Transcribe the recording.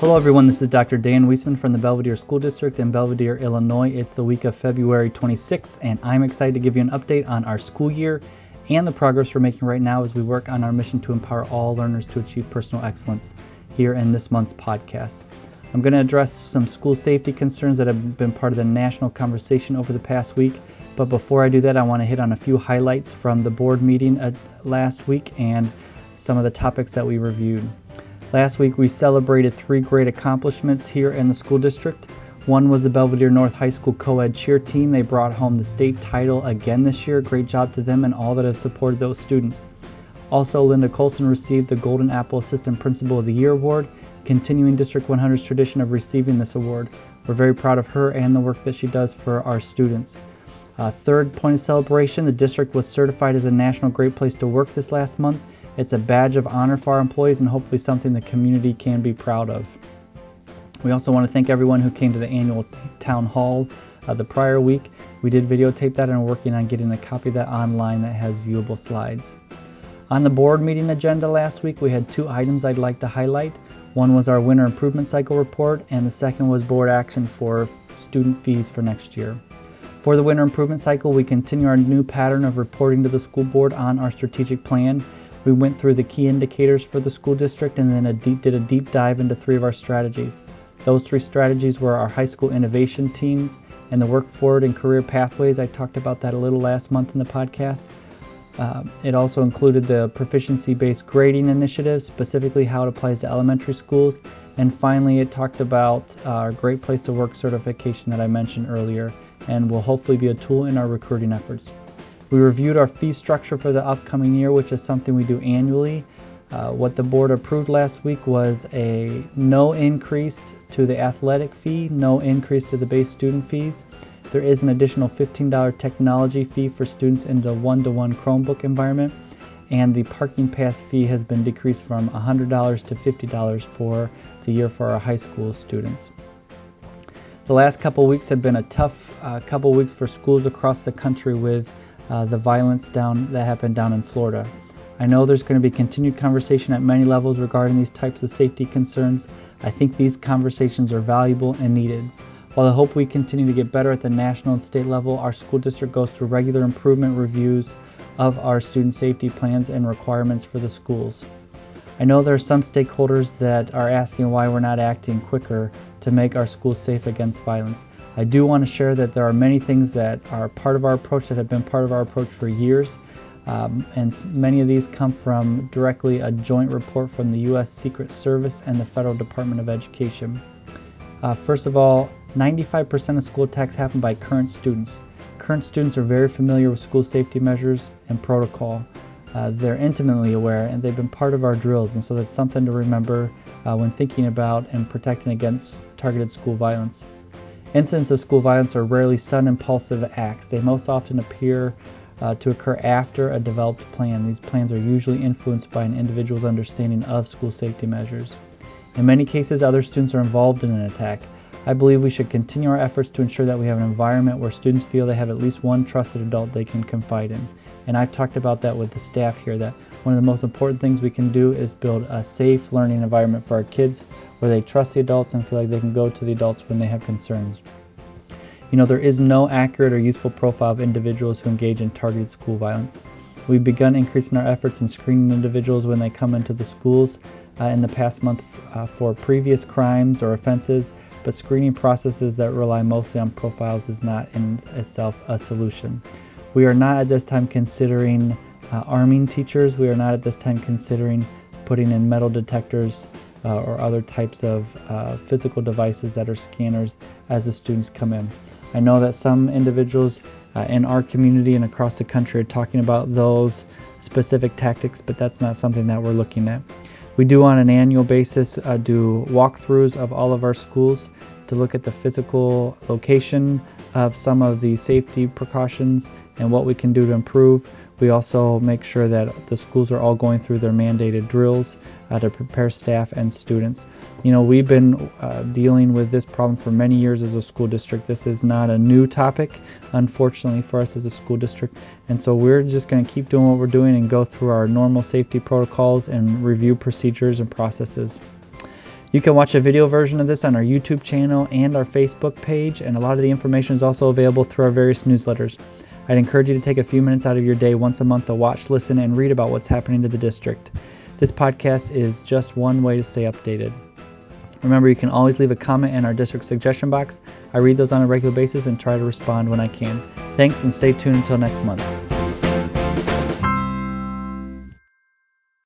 Hello, everyone. This is Dr. Dan Weisman from the Belvidere School District in Belvidere, Illinois. It's the week of February 26th, and I'm excited to give you an update on our school year and the progress we're making right now as we work on our mission to empower all learners to achieve personal excellence here in this month's podcast. I'm going to address some school safety concerns that have been part of the national conversation over the past week. But before I do that, I want to hit on a few highlights from the board meeting uh, last week and some of the topics that we reviewed. Last week, we celebrated three great accomplishments here in the school district. One was the Belvidere North High School co ed cheer team. They brought home the state title again this year. Great job to them and all that have supported those students. Also, Linda Colson received the Golden Apple Assistant Principal of the Year Award, continuing District 100's tradition of receiving this award. We're very proud of her and the work that she does for our students. Uh, third point of celebration the district was certified as a National Great Place to Work this last month. It's a badge of honor for our employees and hopefully something the community can be proud of. We also want to thank everyone who came to the annual town hall uh, the prior week. We did videotape that and are working on getting a copy of that online that has viewable slides. On the board meeting agenda last week, we had two items I'd like to highlight. One was our winter improvement cycle report, and the second was board action for student fees for next year. For the winter improvement cycle, we continue our new pattern of reporting to the school board on our strategic plan we went through the key indicators for the school district and then a deep, did a deep dive into three of our strategies. Those three strategies were our high school innovation teams and the work forward and career pathways. I talked about that a little last month in the podcast. Uh, it also included the proficiency based grading initiative, specifically how it applies to elementary schools. And finally, it talked about our Great Place to Work certification that I mentioned earlier and will hopefully be a tool in our recruiting efforts. We reviewed our fee structure for the upcoming year, which is something we do annually. Uh, what the board approved last week was a no increase to the athletic fee, no increase to the base student fees. There is an additional $15 technology fee for students in the one to one Chromebook environment, and the parking pass fee has been decreased from $100 to $50 for the year for our high school students. The last couple weeks have been a tough uh, couple weeks for schools across the country with uh, the violence down that happened down in Florida. I know there's going to be continued conversation at many levels regarding these types of safety concerns. I think these conversations are valuable and needed. While I hope we continue to get better at the national and state level, our school district goes through regular improvement reviews of our student safety plans and requirements for the schools. I know there are some stakeholders that are asking why we're not acting quicker to make our schools safe against violence. I do want to share that there are many things that are part of our approach that have been part of our approach for years. Um, and many of these come from directly a joint report from the U.S. Secret Service and the Federal Department of Education. Uh, first of all, 95% of school attacks happen by current students. Current students are very familiar with school safety measures and protocol. Uh, they're intimately aware and they've been part of our drills, and so that's something to remember uh, when thinking about and protecting against targeted school violence. Incidents of school violence are rarely sudden impulsive acts. They most often appear uh, to occur after a developed plan. These plans are usually influenced by an individual's understanding of school safety measures. In many cases, other students are involved in an attack. I believe we should continue our efforts to ensure that we have an environment where students feel they have at least one trusted adult they can confide in. And I've talked about that with the staff here that one of the most important things we can do is build a safe learning environment for our kids where they trust the adults and feel like they can go to the adults when they have concerns. You know, there is no accurate or useful profile of individuals who engage in targeted school violence. We've begun increasing our efforts in screening individuals when they come into the schools uh, in the past month uh, for previous crimes or offenses, but screening processes that rely mostly on profiles is not in itself a solution. We are not at this time considering uh, arming teachers. We are not at this time considering putting in metal detectors uh, or other types of uh, physical devices that are scanners as the students come in. I know that some individuals uh, in our community and across the country are talking about those specific tactics, but that's not something that we're looking at. We do on an annual basis uh, do walkthroughs of all of our schools to look at the physical location of some of the safety precautions and what we can do to improve. We also make sure that the schools are all going through their mandated drills uh, to prepare staff and students. You know, we've been uh, dealing with this problem for many years as a school district. This is not a new topic, unfortunately, for us as a school district. And so we're just going to keep doing what we're doing and go through our normal safety protocols and review procedures and processes. You can watch a video version of this on our YouTube channel and our Facebook page, and a lot of the information is also available through our various newsletters. I'd encourage you to take a few minutes out of your day once a month to watch, listen, and read about what's happening to the district. This podcast is just one way to stay updated. Remember, you can always leave a comment in our district suggestion box. I read those on a regular basis and try to respond when I can. Thanks and stay tuned until next month.